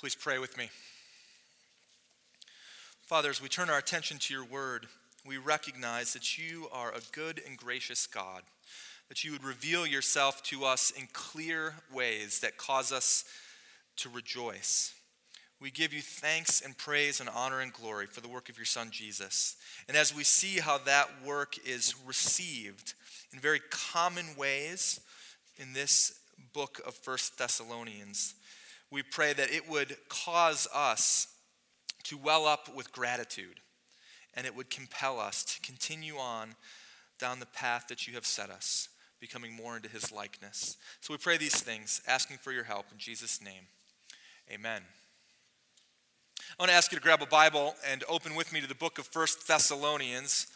Please pray with me. Father, as we turn our attention to your word, we recognize that you are a good and gracious God, that you would reveal yourself to us in clear ways that cause us to rejoice. We give you thanks and praise and honor and glory for the work of your Son Jesus. And as we see how that work is received in very common ways in this book of First Thessalonians, we pray that it would cause us to well up with gratitude and it would compel us to continue on down the path that you have set us, becoming more into his likeness. So we pray these things, asking for your help in Jesus' name. Amen. I want to ask you to grab a Bible and open with me to the book of First Thessalonians.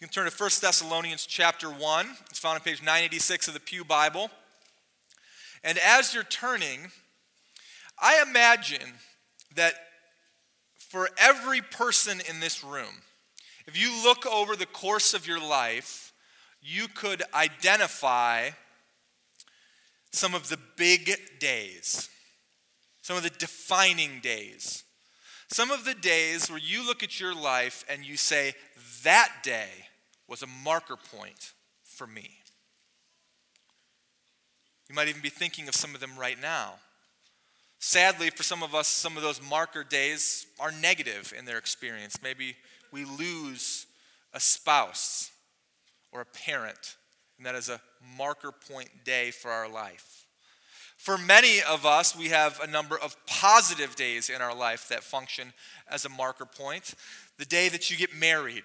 You can turn to 1 Thessalonians chapter 1. It's found on page 986 of the Pew Bible. And as you're turning, I imagine that for every person in this room, if you look over the course of your life, you could identify some of the big days, some of the defining days. Some of the days where you look at your life and you say, that day was a marker point for me. You might even be thinking of some of them right now. Sadly, for some of us, some of those marker days are negative in their experience. Maybe we lose a spouse or a parent, and that is a marker point day for our life. For many of us, we have a number of positive days in our life that function as a marker point. The day that you get married,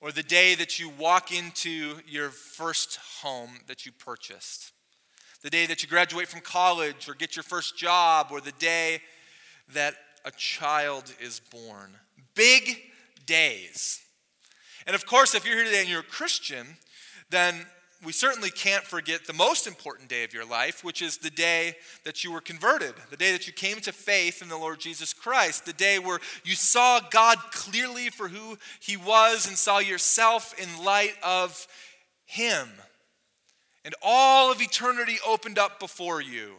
or the day that you walk into your first home that you purchased, the day that you graduate from college or get your first job, or the day that a child is born. Big days. And of course, if you're here today and you're a Christian, then we certainly can't forget the most important day of your life, which is the day that you were converted, the day that you came to faith in the Lord Jesus Christ, the day where you saw God clearly for who He was and saw yourself in light of Him. And all of eternity opened up before you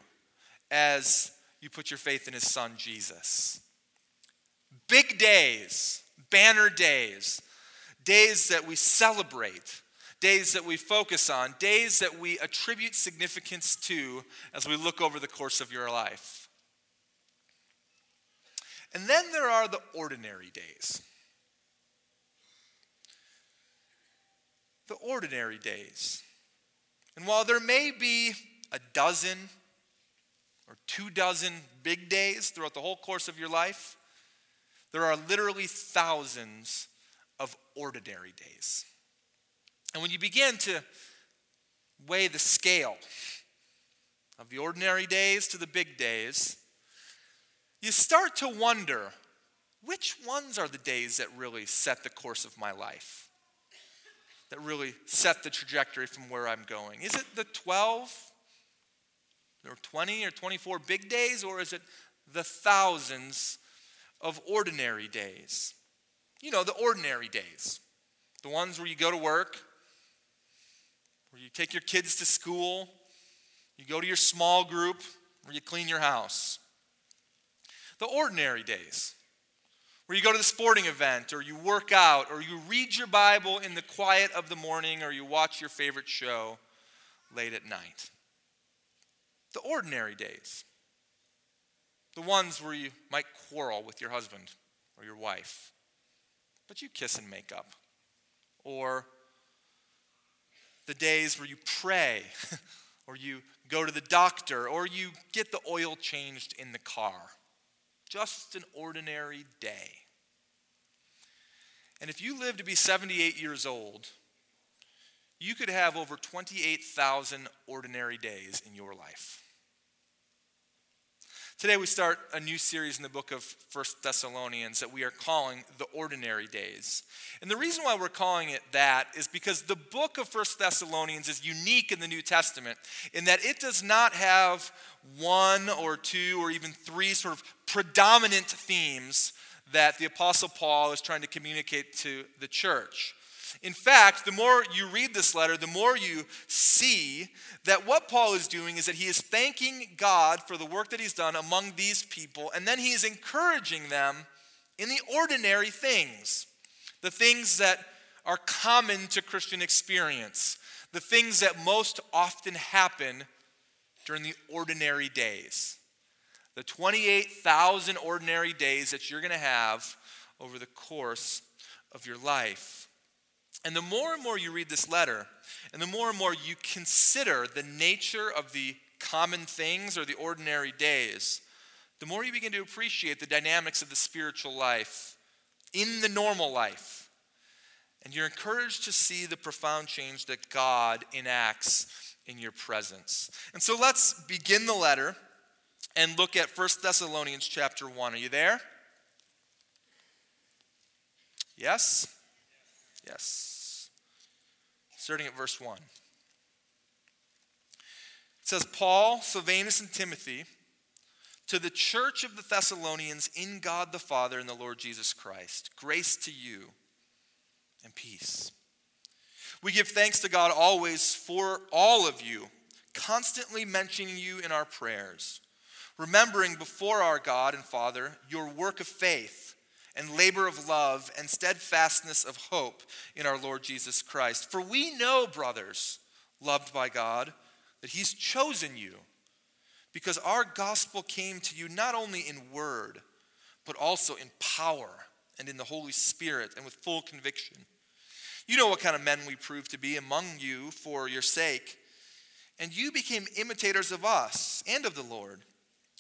as you put your faith in His Son, Jesus. Big days, banner days, days that we celebrate days that we focus on, days that we attribute significance to as we look over the course of your life. And then there are the ordinary days. The ordinary days. And while there may be a dozen or two dozen big days throughout the whole course of your life, there are literally thousands of ordinary days. And when you begin to weigh the scale of the ordinary days to the big days, you start to wonder which ones are the days that really set the course of my life? That really set the trajectory from where I'm going? Is it the 12 or 20 or 24 big days, or is it the thousands of ordinary days? You know, the ordinary days. The ones where you go to work, where you take your kids to school, you go to your small group, where you clean your house. The ordinary days, where you go to the sporting event, or you work out, or you read your Bible in the quiet of the morning, or you watch your favorite show late at night. The ordinary days, the ones where you might quarrel with your husband or your wife, but you kiss and make up, or the days where you pray, or you go to the doctor, or you get the oil changed in the car. Just an ordinary day. And if you live to be 78 years old, you could have over 28,000 ordinary days in your life. Today we start a new series in the book of First Thessalonians that we are calling The Ordinary Days. And the reason why we're calling it that is because the book of First Thessalonians is unique in the New Testament in that it does not have one or two or even three sort of predominant themes that the Apostle Paul is trying to communicate to the church. In fact, the more you read this letter, the more you see that what Paul is doing is that he is thanking God for the work that he's done among these people, and then he is encouraging them in the ordinary things, the things that are common to Christian experience, the things that most often happen during the ordinary days. The 28,000 ordinary days that you're going to have over the course of your life. And the more and more you read this letter, and the more and more you consider the nature of the common things or the ordinary days, the more you begin to appreciate the dynamics of the spiritual life in the normal life. And you're encouraged to see the profound change that God enacts in your presence. And so let's begin the letter and look at 1 Thessalonians chapter 1. Are you there? Yes? Yes. Starting at verse 1. It says, Paul, Silvanus, and Timothy, to the church of the Thessalonians in God the Father and the Lord Jesus Christ, grace to you and peace. We give thanks to God always for all of you, constantly mentioning you in our prayers, remembering before our God and Father your work of faith and labor of love and steadfastness of hope in our Lord Jesus Christ. For we know, brothers, loved by God, that He's chosen you because our gospel came to you not only in word, but also in power and in the Holy Spirit and with full conviction. You know what kind of men we proved to be among you for your sake. And you became imitators of us and of the Lord,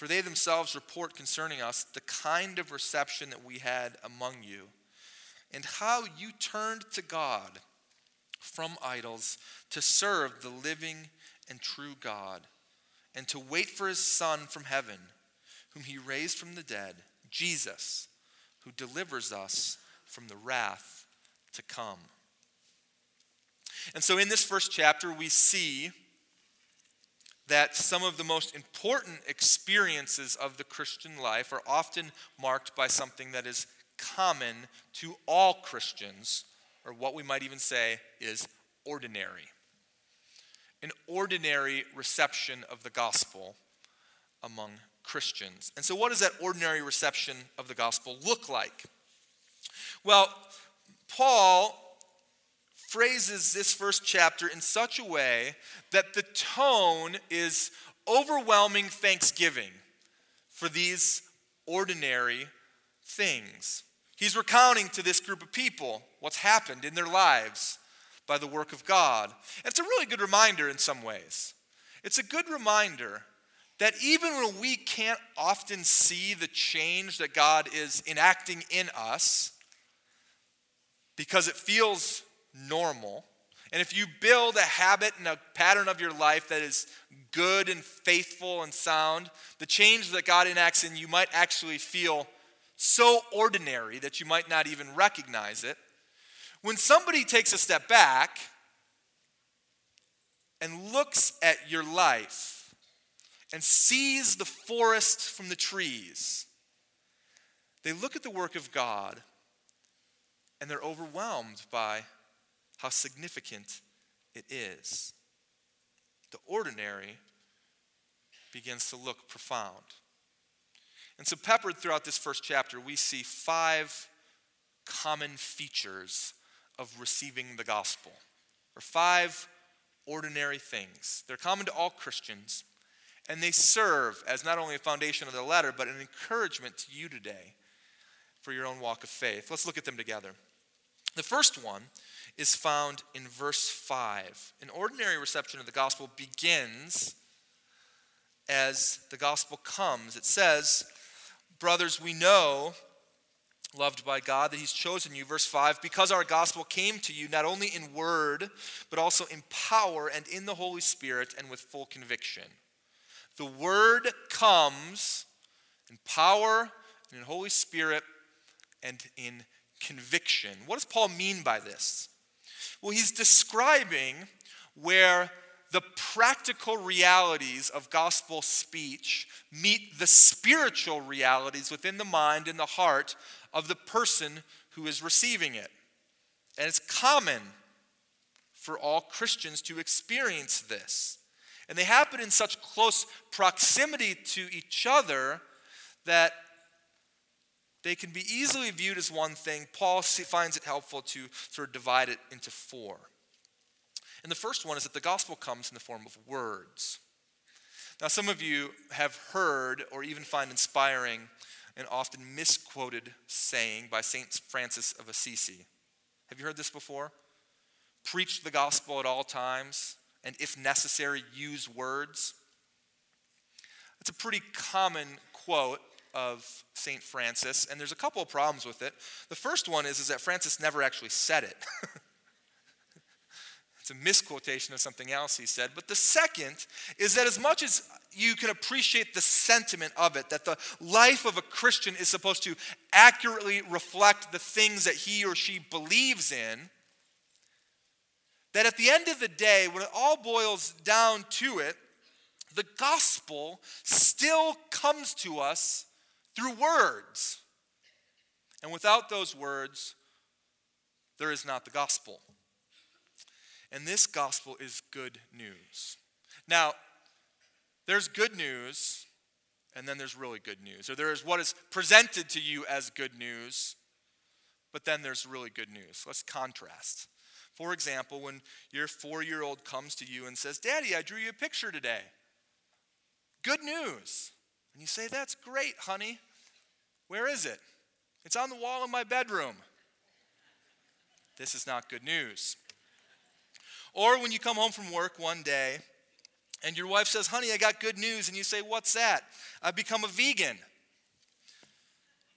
For they themselves report concerning us the kind of reception that we had among you, and how you turned to God from idols to serve the living and true God, and to wait for his Son from heaven, whom he raised from the dead, Jesus, who delivers us from the wrath to come. And so in this first chapter, we see that some of the most important experiences of the Christian life are often marked by something that is common to all Christians, or what we might even say is ordinary. An ordinary reception of the gospel among Christians. And so, what does that ordinary reception of the gospel look like? Well, Paul phrases this first chapter in such a way that the tone is overwhelming thanksgiving for these ordinary things. He's recounting to this group of people what's happened in their lives by the work of God. And it's a really good reminder in some ways. It's a good reminder that even when we can't often see the change that God is enacting in us, because it feels normal. And if you build a habit and a pattern of your life that is good and faithful and sound, the change that God enacts in you might actually feel so ordinary that you might not even recognize it. When somebody takes a step back and looks at your life and sees the forest from the trees, they look at the work of God and they're overwhelmed by how significant it is. The ordinary begins to look profound. And so, peppered throughout this first chapter, we see five common features of receiving the gospel, or five ordinary things. They're common to all Christians, and they serve as not only a foundation of the letter, but an encouragement to you today for your own walk of faith. Let's look at them together. The first one is found in verse 5. An ordinary reception of the gospel begins as the gospel comes. It says, Brothers, we know loved by God, that He's chosen you. Verse 5 because our gospel came to you not only in word, but also in power and in the Holy Spirit and with full conviction. The word comes in power and in Holy Spirit and in conviction. What does Paul mean by this? Well, he's describing where the practical realities of gospel speech meet the spiritual realities within the mind and the heart of the person who is receiving it. And it's common for all Christians to experience this. And they happen in such close proximity to each other that they can be easily viewed as one thing. Paul finds it helpful to sort of divide it into four. And the first one is that the gospel comes in the form of words. Now, some of you have heard or even find inspiring an often misquoted saying by St. Francis of Assisi. Have you heard this before? Preach the gospel at all times, and if necessary, use words. It's a pretty common quote of St. Francis, and there's a couple of problems with it. The first one is, is that Francis never actually said it. it's a misquotation of something else he said. But the second is that as much as you can appreciate the sentiment of it, that the life of a Christian is supposed to accurately reflect the things that he or she believes in, that at the end of the day, when it all boils down to it, the gospel still comes to us through words. And without those words, there is not the gospel. And this gospel is good news. Now, there's good news, and then there's really good news. Or there is what is presented to you as good news, but then there's really good news. Let's contrast. For example, when your four year old comes to you and says, Daddy, I drew you a picture today. Good news. And you say, That's great, honey. Where is it? It's on the wall in my bedroom. This is not good news. Or when you come home from work one day and your wife says, Honey, I got good news, and you say, What's that? I've become a vegan.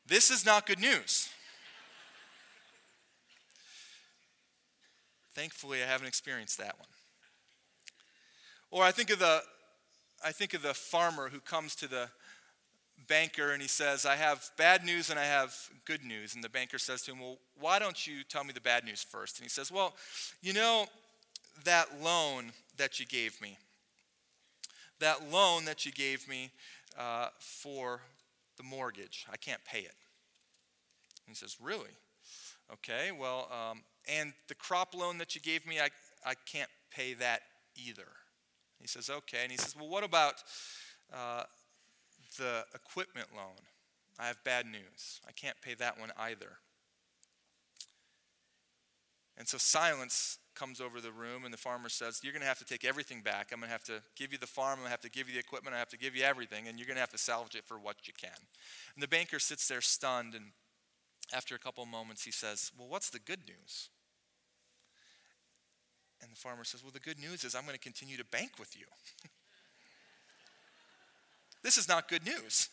This is not good news. Thankfully, I haven't experienced that one. Or I think of the I think of the farmer who comes to the banker and he says, I have bad news and I have good news. And the banker says to him, Well, why don't you tell me the bad news first? And he says, Well, you know, that loan that you gave me, that loan that you gave me uh, for the mortgage, I can't pay it. And he says, Really? Okay, well, um, and the crop loan that you gave me, I, I can't pay that either. He says, Okay. And he says, Well, what about uh, the equipment loan? I have bad news. I can't pay that one either. And so silence comes over the room, and the farmer says, You're going to have to take everything back. I'm going to have to give you the farm, I'm going to have to give you the equipment, I have to give you everything, and you're going to have to salvage it for what you can. And the banker sits there stunned, and after a couple moments, he says, Well, what's the good news? And the farmer says, Well, the good news is I'm going to continue to bank with you. this is not good news.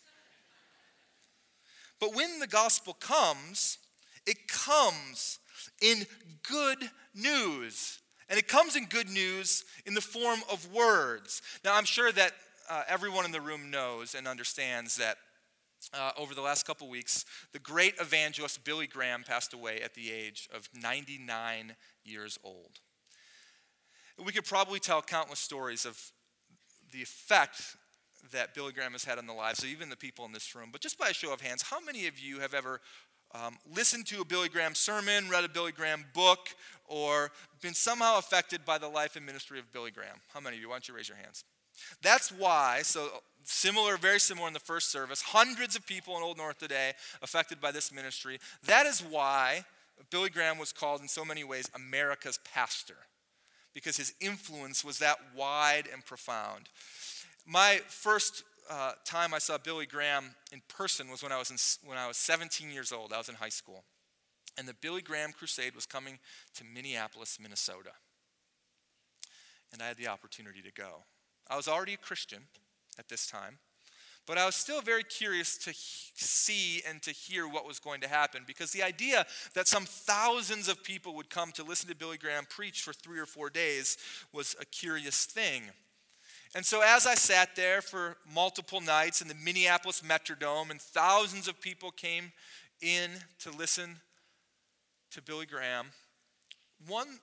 But when the gospel comes, it comes in good news. And it comes in good news in the form of words. Now, I'm sure that uh, everyone in the room knows and understands that uh, over the last couple weeks, the great evangelist Billy Graham passed away at the age of 99 years old. We could probably tell countless stories of the effect that Billy Graham has had on the lives of even the people in this room. But just by a show of hands, how many of you have ever um, listened to a Billy Graham sermon, read a Billy Graham book, or been somehow affected by the life and ministry of Billy Graham? How many of you? Why don't you raise your hands? That's why, so similar, very similar in the first service, hundreds of people in Old North today affected by this ministry. That is why Billy Graham was called in so many ways America's pastor, because his influence was that wide and profound. My first uh, time I saw Billy Graham in person was when I was, in, when I was 17 years old. I was in high school. And the Billy Graham Crusade was coming to Minneapolis, Minnesota. And I had the opportunity to go. I was already a Christian at this time, But I was still very curious to see and to hear what was going to happen because the idea that some thousands of people would come to listen to Billy Graham preach for three or four days was a curious thing. And so, as I sat there for multiple nights in the Minneapolis Metrodome, and thousands of people came in to listen to Billy Graham, one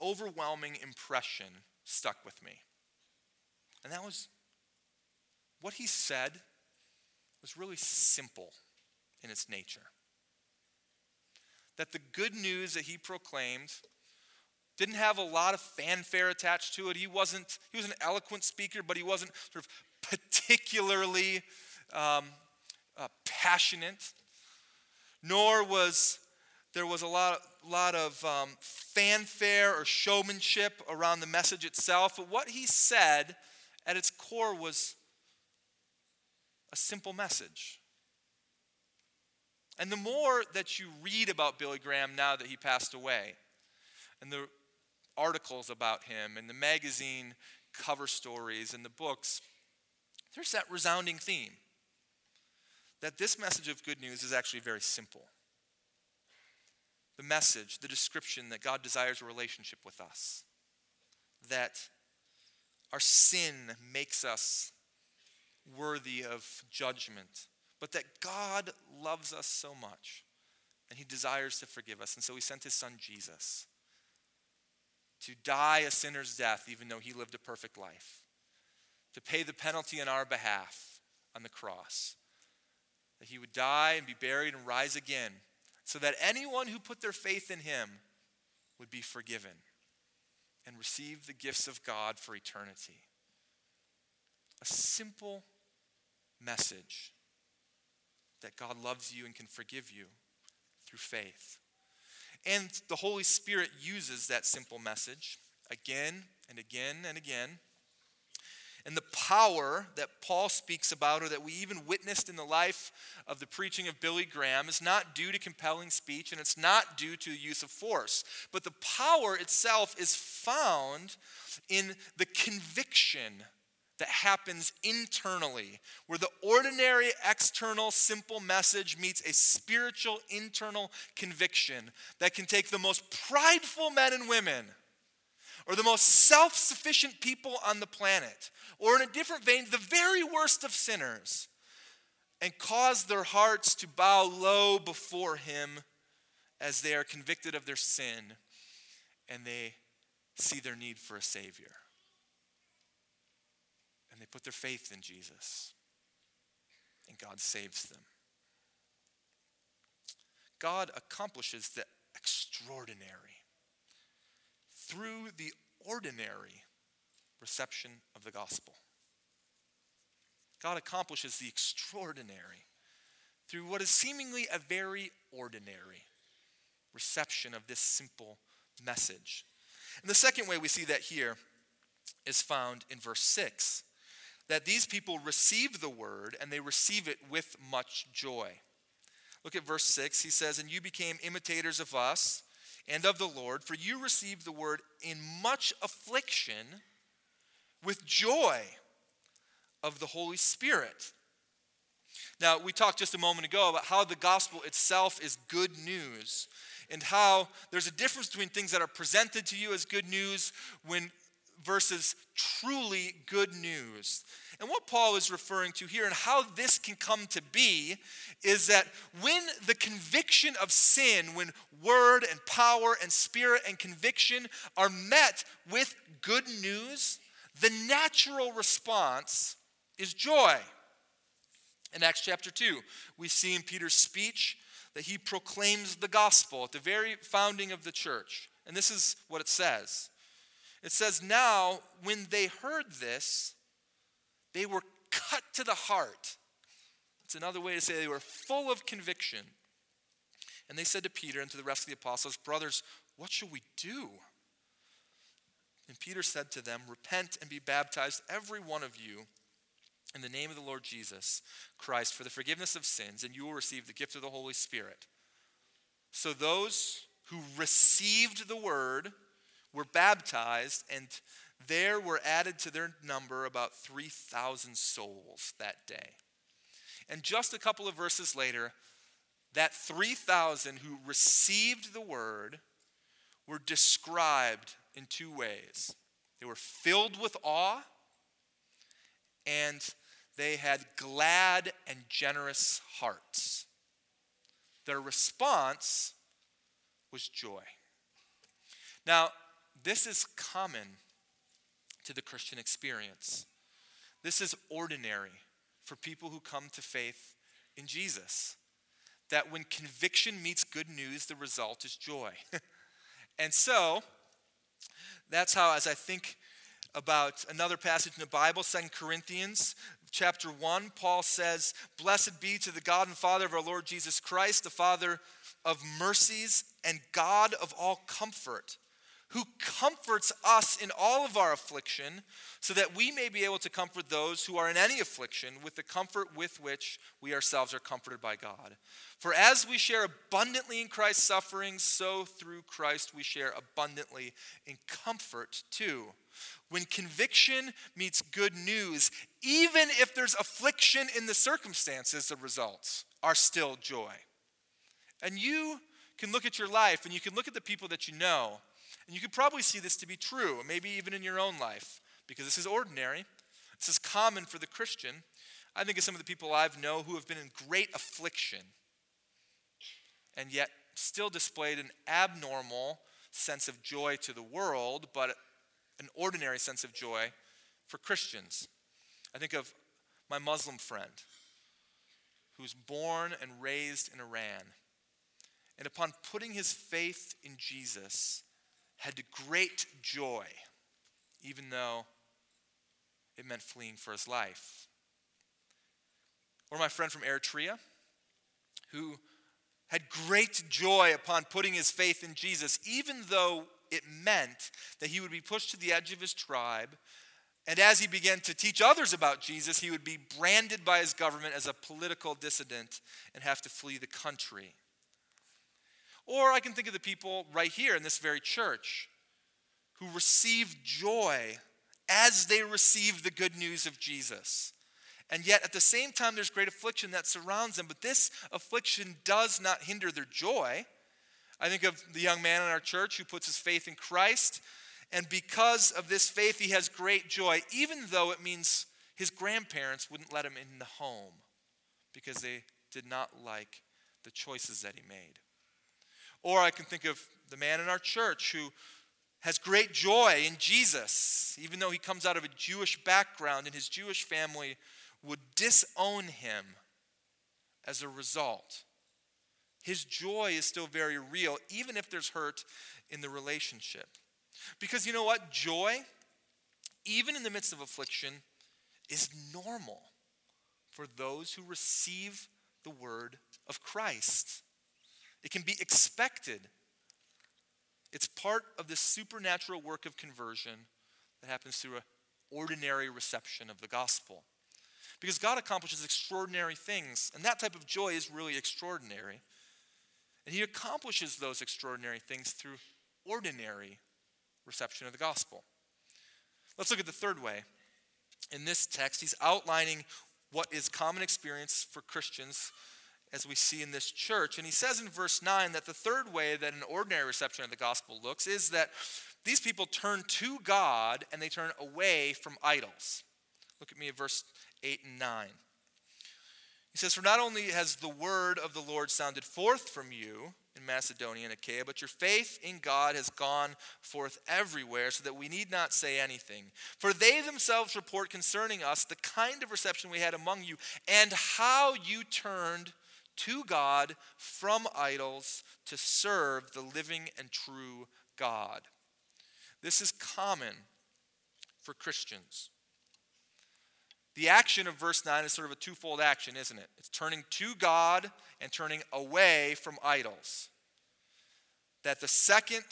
overwhelming impression stuck with me. And that was what he said was really simple in its nature. That the good news that he proclaimed didn't have a lot of fanfare attached to it. He wasn't, he was an eloquent speaker, but he wasn't sort of particularly um, uh, passionate, nor was there was a lot, lot of um, fanfare or showmanship around the message itself. But what he said at its core was a simple message. And the more that you read about Billy Graham now that he passed away, and the articles about him, and the magazine cover stories, and the books, there's that resounding theme that this message of good news is actually very simple. The message, the description that God desires a relationship with us, that our sin makes us worthy of judgment, but that God loves us so much and he desires to forgive us. And so he sent his son Jesus to die a sinner's death, even though he lived a perfect life, to pay the penalty on our behalf on the cross, that he would die and be buried and rise again, so that anyone who put their faith in him would be forgiven and receive the gifts of God for eternity. A simple message that God loves you and can forgive you through faith. And the Holy Spirit uses that simple message again and again and again. And the power that Paul speaks about, or that we even witnessed in the life of the preaching of Billy Graham, is not due to compelling speech and it's not due to the use of force. But the power itself is found in the conviction that happens internally, where the ordinary external simple message meets a spiritual internal conviction that can take the most prideful men and women, or the most self sufficient people on the planet, or in a different vein, the very worst of sinners, and cause their hearts to bow low before Him as they are convicted of their sin and they see their need for a Savior and they put their faith in Jesus, and God saves them. God accomplishes the extraordinary through the ordinary reception of the gospel. God accomplishes the extraordinary through what is seemingly a very ordinary reception of this simple message. And the second way we see that here is found in verse 6 that these people receive the word and they receive it with much joy. Look at verse 6. He says, And you became imitators of us and of the Lord, for you received the word in much affliction with joy of the Holy Spirit. Now, we talked just a moment ago about how the gospel itself is good news and how there's a difference between things that are presented to you as good news when versus truly good news. And what Paul is referring to here and how this can come to be is that when the conviction of sin, when word and power and spirit and conviction are met with good news, the natural response is joy. In Acts chapter 2, we see in Peter's speech that he proclaims the gospel at the very founding of the church. And this is what it says it says, Now, when they heard this, they were cut to the heart. It's another way to say they were full of conviction. And they said to Peter and to the rest of the apostles, Brothers, what shall we do? And Peter said to them, Repent and be baptized, every one of you, in the name of the Lord Jesus Christ, for the forgiveness of sins, and you will receive the gift of the Holy Spirit. So those who received the word, were baptized, and there were added to their number about 3,000 souls that day. And just a couple of verses later, that 3,000 who received the word were described in two ways. They were filled with awe, and they had glad and generous hearts. Their response was joy. Now, this is common to the Christian experience. This is ordinary for people who come to faith in Jesus. That when conviction meets good news, the result is joy. and so, that's how, as I think about another passage in the Bible, Second Corinthians chapter 1, Paul says, Blessed be to the God and Father of our Lord Jesus Christ, the Father of mercies and God of all comfort who comforts us in all of our affliction, so that we may be able to comfort those who are in any affliction with the comfort with which we ourselves are comforted by God. For as we share abundantly in Christ's sufferings, so through Christ we share abundantly in comfort too. When conviction meets good news, even if there's affliction in the circumstances, the results are still joy. And you can look at your life and you can look at the people that you know and you could probably see this to be true, maybe even in your own life, because this is ordinary. This is common for the Christian. I think of some of the people I've know who have been in great affliction and yet still displayed an abnormal sense of joy to the world, but an ordinary sense of joy for Christians. I think of my Muslim friend who was born and raised in Iran. And upon putting his faith in Jesus, had great joy, even though it meant fleeing for his life. Or my friend from Eritrea, who had great joy upon putting his faith in Jesus, even though it meant that he would be pushed to the edge of his tribe. And as he began to teach others about Jesus, he would be branded by his government as a political dissident and have to flee the country. Or I can think of the people right here in this very church who received joy as they received the good news of Jesus. And yet, at the same time, there's great affliction that surrounds them, but this affliction does not hinder their joy. I think of the young man in our church who puts his faith in Christ, and because of this faith, he has great joy, even though it means his grandparents wouldn't let him in the home because they did not like the choices that he made. Or I can think of the man in our church who has great joy in Jesus, even though he comes out of a Jewish background and his Jewish family would disown him as a result. His joy is still very real, even if there's hurt in the relationship. Because you know what? Joy, even in the midst of affliction, is normal for those who receive the word of Christ. It can be expected. It's part of the supernatural work of conversion that happens through an ordinary reception of the gospel. Because God accomplishes extraordinary things, and that type of joy is really extraordinary. And He accomplishes those extraordinary things through ordinary reception of the gospel. Let's look at the third way. In this text, he's outlining what is common experience for Christians as we see in this church. And he says in verse 9 that the third way that an ordinary reception of the gospel looks is that these people turn to God and they turn away from idols. Look at me at verse 8 and 9. He says, For not only has the word of the Lord sounded forth from you in Macedonia and Achaia, but your faith in God has gone forth everywhere, so that we need not say anything. For they themselves report concerning us the kind of reception we had among you, and how you turned to God from idols to serve the living and true God. This is common for Christians. The action of verse 9 is sort of a twofold action, isn't it? It's turning to God and turning away from idols. That the second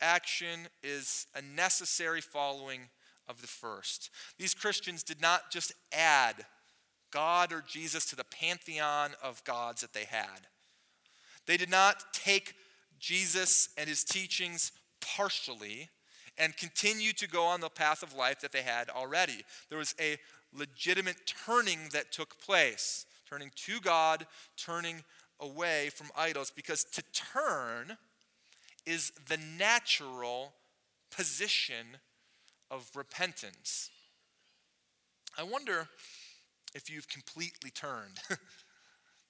action is a necessary following of the first. These Christians did not just add God or Jesus to the pantheon of gods that they had. They did not take Jesus and his teachings partially and continue to go on the path of life that they had already. There was a legitimate turning that took place Turning to God, turning away from idols, because to turn is the natural position of repentance. I wonder if you've completely turned.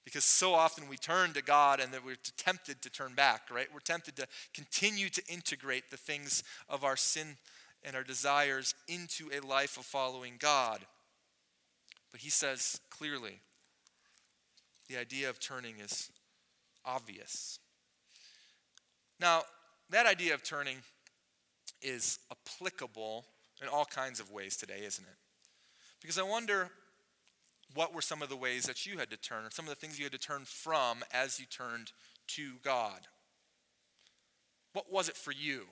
because so often we turn to God and that we're tempted to turn back, right? We're tempted to continue to integrate the things of our sin and our desires into a life of following God. But he says clearly the idea of turning is obvious. Now, that idea of turning is applicable in all kinds of ways today, isn't it? Because I wonder what were some of the ways that you had to turn, or some of the things you had to turn from as you turned to God? What was it for you?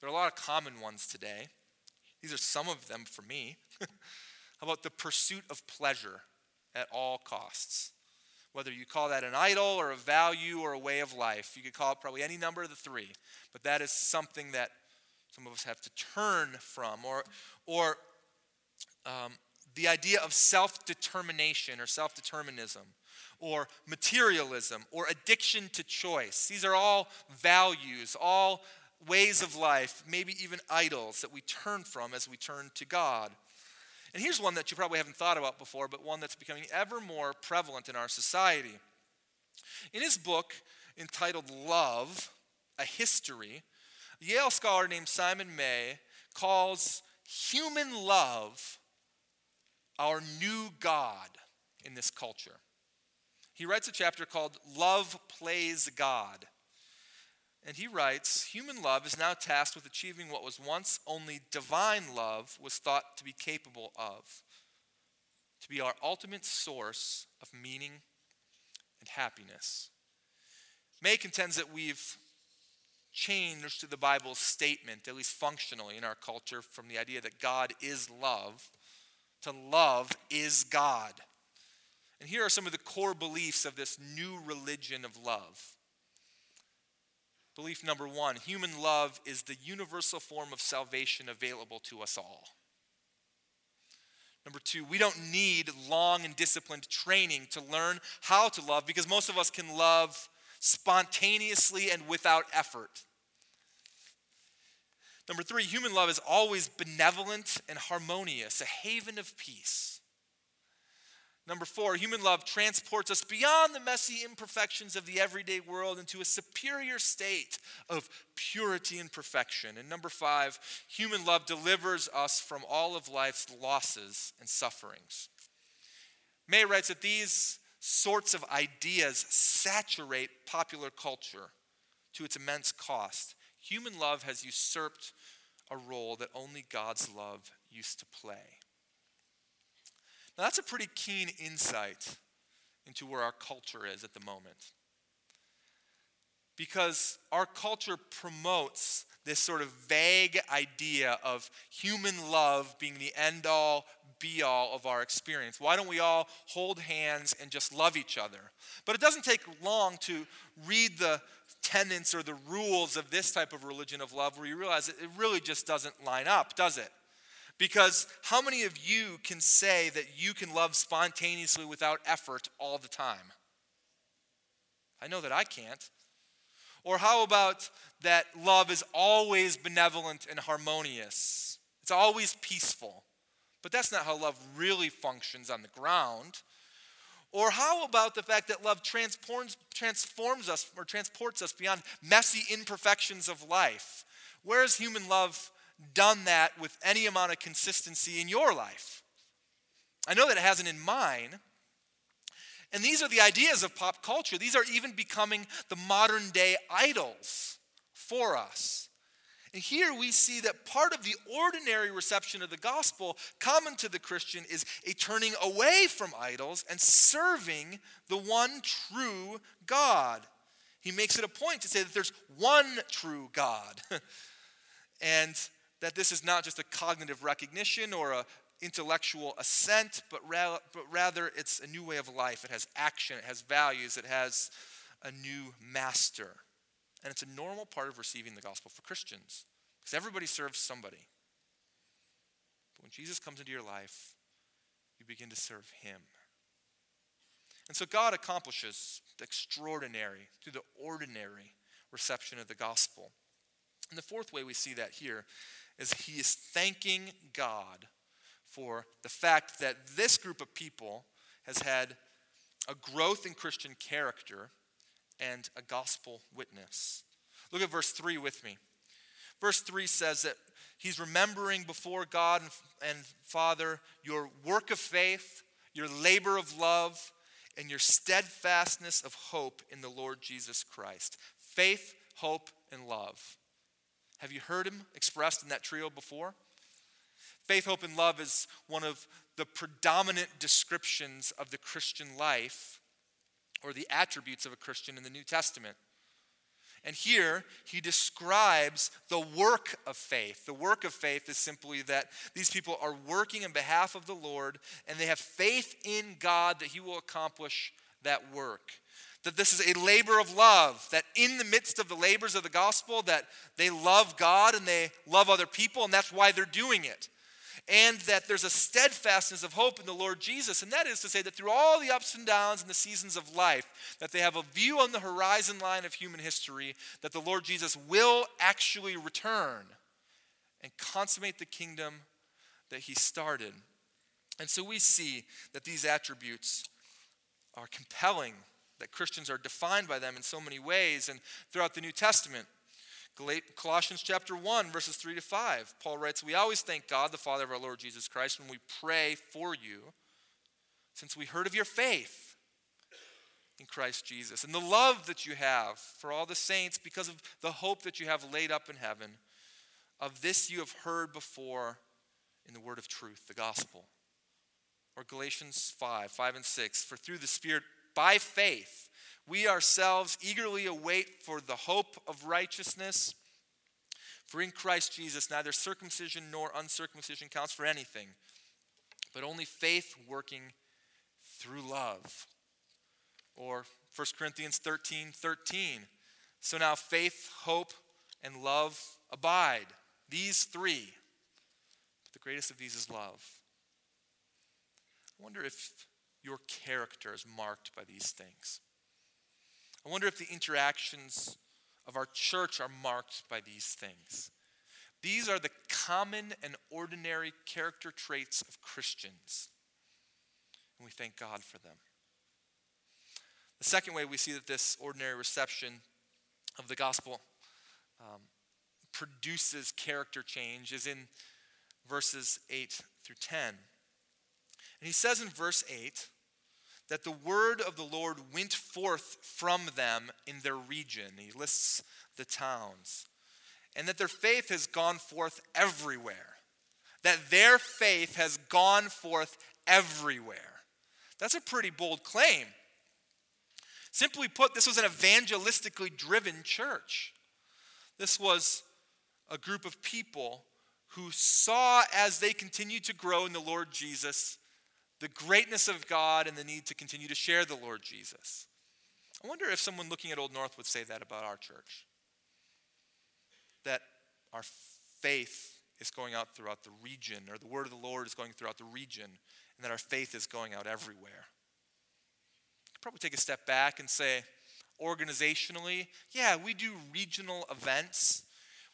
There are a lot of common ones today. These are some of them for me. How about the pursuit of pleasure at all costs? Whether you call that an idol or a value or a way of life, you could call it probably any number of the three. But that is something that some of us have to turn from. Or, or um, the idea of self determination or self determinism or materialism or addiction to choice. These are all values, all ways of life, maybe even idols that we turn from as we turn to God. And here's one that you probably haven't thought about before, but one that's becoming ever more prevalent in our society. In his book entitled Love, a History, a Yale scholar named Simon May calls human love our new God in this culture. He writes a chapter called Love Plays God. And he writes Human love is now tasked with achieving what was once only divine love was thought to be capable of, to be our ultimate source of meaning and happiness. May contends that we've changed the Bible's statement, at least functionally in our culture, from the idea that God is love to love is God. And here are some of the core beliefs of this new religion of love. Belief number one human love is the universal form of salvation available to us all. Number two, we don't need long and disciplined training to learn how to love because most of us can love spontaneously and without effort. Number three, human love is always benevolent and harmonious, a haven of peace. Number four, human love transports us beyond the messy imperfections of the everyday world into a superior state of purity and perfection. And number five, human love delivers us from all of life's losses and sufferings. May writes that these sorts of ideas saturate popular culture to its immense cost. Human love has usurped a role that only God's love used to play. Now, that's a pretty keen insight into where our culture is at the moment. Because our culture promotes this sort of vague idea of human love being the end all, be all of our experience. Why don't we all hold hands and just love each other? But it doesn't take long to read the tenets or the rules of this type of religion of love where you realize it really just doesn't line up, does it? Because how many of you can say that you can love spontaneously without effort all the time? I know that I can't. Or how about that love is always benevolent and harmonious? It's always peaceful. But that's not how love really functions on the ground. Or how about the fact that love transforms, transforms us or transports us beyond messy imperfections of life? Where has human love done that with any amount of consistency in your life? I know that it hasn't in mine. And these are the ideas of pop culture. These are even becoming the modern day idols for us. And here we see that part of the ordinary reception of the gospel, common to the Christian, is a turning away from idols and serving the one true God. He makes it a point to say that there's one true God. and that this is not just a cognitive recognition or a intellectual assent, but, ra- but rather it's a new way of life. It has action, it has values, it has a new master. And it's a normal part of receiving the gospel for Christians because everybody serves somebody. But when Jesus comes into your life, you begin to serve him. And so God accomplishes the extraordinary through the ordinary reception of the gospel. And the fourth way we see that here is he is thanking God for the fact that this group of people has had a growth in Christian character and a gospel witness. Look at verse 3 with me. Verse 3 says that he's remembering before God and Father your work of faith, your labor of love, and your steadfastness of hope in the Lord Jesus Christ. Faith, hope, and love. Have you heard him expressed in that trio before? Faith, hope, and love is one of the predominant descriptions of the Christian life or the attributes of a Christian in the New Testament. And here he describes the work of faith. The work of faith is simply that these people are working in behalf of the Lord and they have faith in God that he will accomplish that work. That this is a labor of love, that in the midst of the labors of the gospel that they love God and they love other people and that's why they're doing it and that there's a steadfastness of hope in the Lord Jesus. And that is to say that through all the ups and downs and the seasons of life, that they have a view on the horizon line of human history that the Lord Jesus will actually return and consummate the kingdom that he started. And so we see that these attributes are compelling, that Christians are defined by them in so many ways. And throughout the New Testament, Colossians chapter 1, verses 3 to 5. Paul writes, We always thank God, the Father of our Lord Jesus Christ, when we pray for you, since we heard of your faith in Christ Jesus and the love that you have for all the saints because of the hope that you have laid up in heaven. Of this you have heard before in the word of truth, the gospel. Or Galatians 5, 5 and 6. For through the Spirit, by faith, we ourselves eagerly await for the hope of righteousness. For in Christ Jesus, neither circumcision nor uncircumcision counts for anything, but only faith working through love. Or 1 Corinthians 13 13. So now faith, hope, and love abide. These three. But the greatest of these is love. I wonder if your character is marked by these things. I wonder if the interactions of our church are marked by these things. These are the common and ordinary character traits of Christians. And we thank God for them. The second way we see that this ordinary reception of the gospel um, produces character change is in verses 8 through 10. And he says in verse 8, that the word of the Lord went forth from them in their region. He lists the towns. And that their faith has gone forth everywhere. That their faith has gone forth everywhere. That's a pretty bold claim. Simply put, this was an evangelistically driven church. This was a group of people who saw as they continued to grow in the Lord Jesus the greatness of God and the need to continue to share the Lord Jesus. I wonder if someone looking at Old North would say that about our church. That our faith is going out throughout the region, or the word of the Lord is going throughout the region, and that our faith is going out everywhere. Could probably take a step back and say, organizationally, yeah, we do regional events.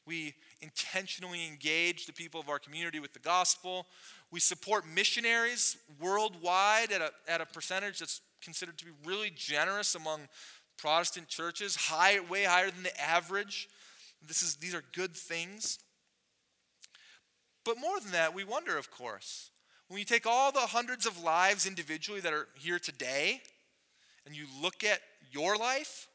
We intentionally engage the people of our community with the gospel. We support missionaries worldwide at a, at a percentage that's considered to be really generous among Protestant churches, high, way higher than the average. This is, these are good things. But more than that, we wonder, of course, when you take all the hundreds of lives individually that are here today, and you look at your life,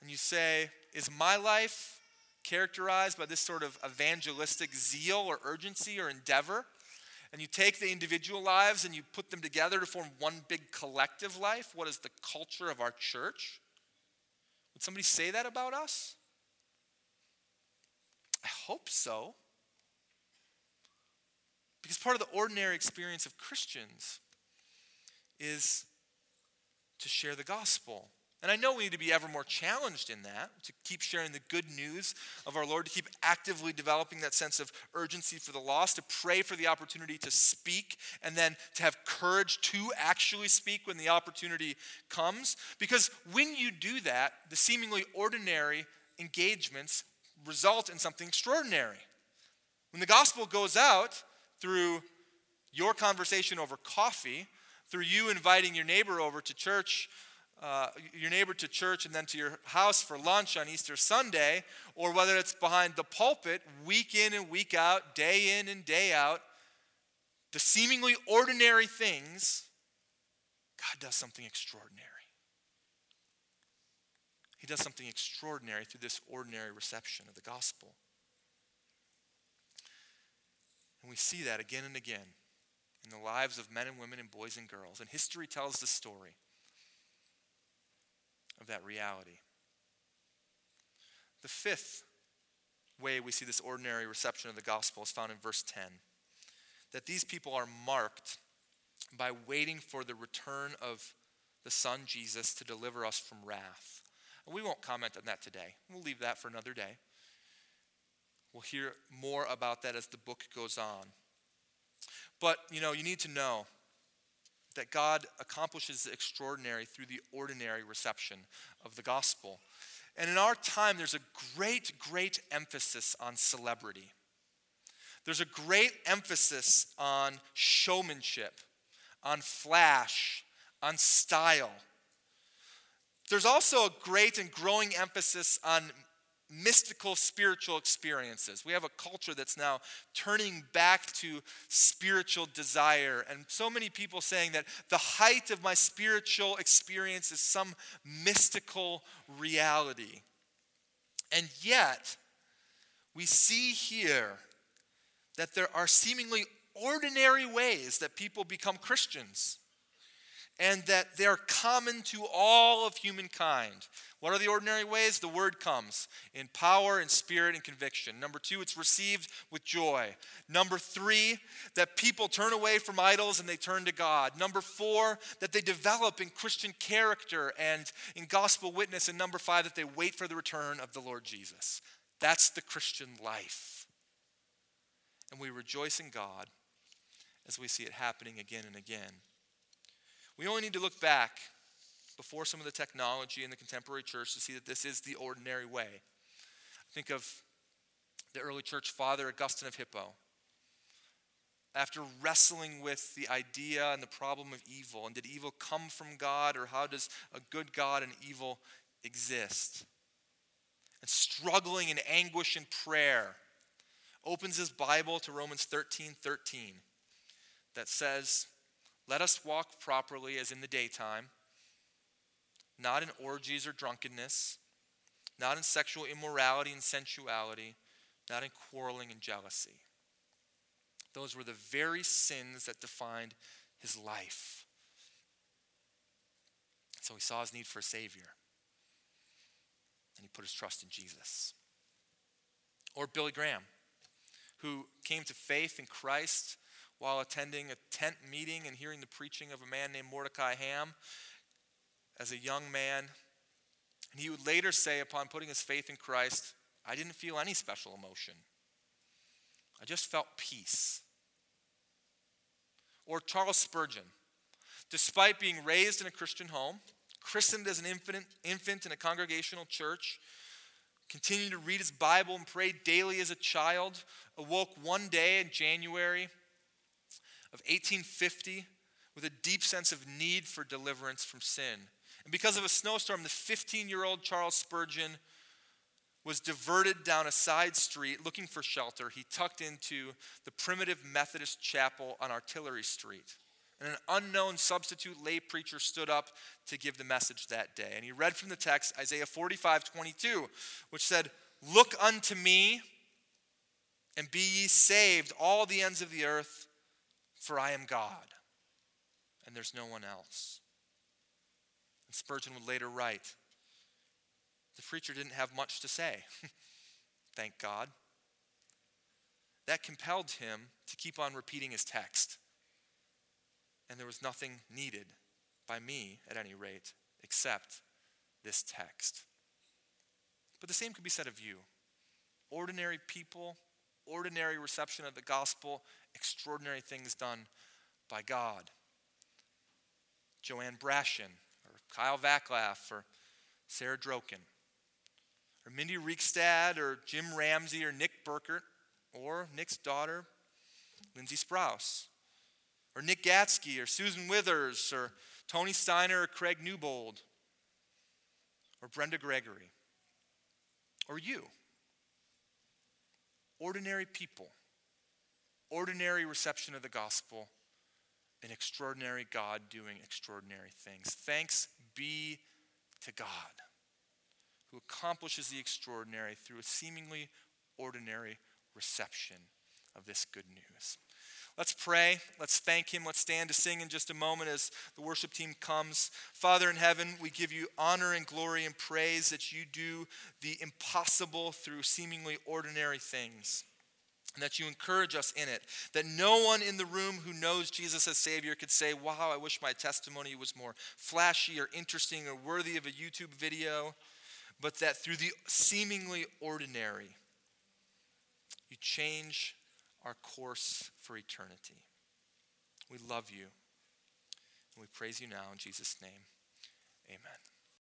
and you say, is my life characterized by this sort of evangelistic zeal or urgency or endeavor. And you take the individual lives and you put them together to form one big collective life. What is the culture of our church? Would somebody say that about us? I hope so. Because part of the ordinary experience of Christians is to share the gospel And I know we need to be ever more challenged in that, to keep sharing the good news of our Lord, to keep actively developing that sense of urgency for the lost, to pray for the opportunity to speak, and then to have courage to actually speak when the opportunity comes. Because when you do that, the seemingly ordinary engagements result in something extraordinary. When the gospel goes out through your conversation over coffee, through you inviting your neighbor over to church uh, your neighbor to church and then to your house for lunch on Easter Sunday, or whether it's behind the pulpit week in and week out, day in and day out, the seemingly ordinary things, God does something extraordinary. He does something extraordinary through this ordinary reception of the gospel. And we see that again and again in the lives of men and women and boys and girls. And history tells the story of that reality. The fifth way we see this ordinary reception of the gospel is found in verse 10 that these people are marked by waiting for the return of the Son Jesus to deliver us from wrath. And we won't comment on that today. We'll leave that for another day. We'll hear more about that as the book goes on. But, you know, you need to know that God accomplishes the extraordinary through the ordinary reception of the gospel. And in our time, there's a great, great emphasis on celebrity. There's a great emphasis on showmanship, on flash, on style. There's also a great and growing emphasis on mystical spiritual experiences. We have a culture that's now turning back to spiritual desire. And so many people saying that the height of my spiritual experience is some mystical reality. And yet, we see here that there are seemingly ordinary ways that people become Christians and that they're common to all of humankind. What are the ordinary ways? The word comes in power and spirit and conviction. Number two, it's received with joy. Number three, that people turn away from idols and they turn to God. Number four, that they develop in Christian character and in gospel witness. And number five, that they wait for the return of the Lord Jesus. That's the Christian life. And we rejoice in God as we see it happening again and again. We only need to look back before some of the technology in the contemporary church to see that this is the ordinary way. Think of the early church father, Augustine of Hippo. After wrestling with the idea and the problem of evil, and did evil come from God, or how does a good God and evil exist? And struggling in anguish and prayer, opens his Bible to Romans 13 13 that says, let us walk properly as in the daytime, not in orgies or drunkenness, not in sexual immorality and sensuality, not in quarreling and jealousy. Those were the very sins that defined his life. So he saw his need for a Savior. And he put his trust in Jesus. Or Billy Graham, who came to faith in Christ while attending a tent meeting and hearing the preaching of a man named Mordecai Ham as a young man. And he would later say, upon putting his faith in Christ, I didn't feel any special emotion. I just felt peace. Or Charles Spurgeon, despite being raised in a Christian home, christened as an infant, infant in a congregational church, continued to read his Bible and pray daily as a child, awoke one day in January of 1850 with a deep sense of need for deliverance from sin. And because of a snowstorm, the 15 year old Charles Spurgeon was diverted down a side street looking for shelter. He tucked into the primitive Methodist chapel on Artillery Street. And an unknown substitute lay preacher stood up to give the message that day. And he read from the text Isaiah 45 22, which said, Look unto me and be ye saved, all the ends of the earth, for I am God, and there's no one else. And Spurgeon would later write the preacher didn't have much to say. Thank God. That compelled him to keep on repeating his text. And there was nothing needed by me, at any rate, except this text. But the same could be said of you. Ordinary people, ordinary reception of the gospel, extraordinary things done by God. Joanne Brashen, or Kyle Vaclaff, or Sarah Droken, or Mindy Riekstad, or Jim Ramsey, or Nick Burkert, or Nick's daughter, Lindsay Sprouse, or Nick Gatzke, or Susan Withers, or Tony Steiner, or Craig Newbold, or Brenda Gregory, or you. Ordinary people, ordinary reception of the gospel, an extraordinary God doing extraordinary things. Thanks be to God who accomplishes the extraordinary through a seemingly ordinary reception of this good news. Let's pray. Let's thank Him. Let's stand to sing in just a moment as the worship team comes. Father in heaven, we give you honor and glory and praise that you do the impossible through seemingly ordinary things. And that you encourage us in it. That no one in the room who knows Jesus as Savior could say, Wow, I wish my testimony was more flashy or interesting or worthy of a YouTube video. But that through the seemingly ordinary, you change our course for eternity. We love you. And we praise you now in Jesus' name. Amen.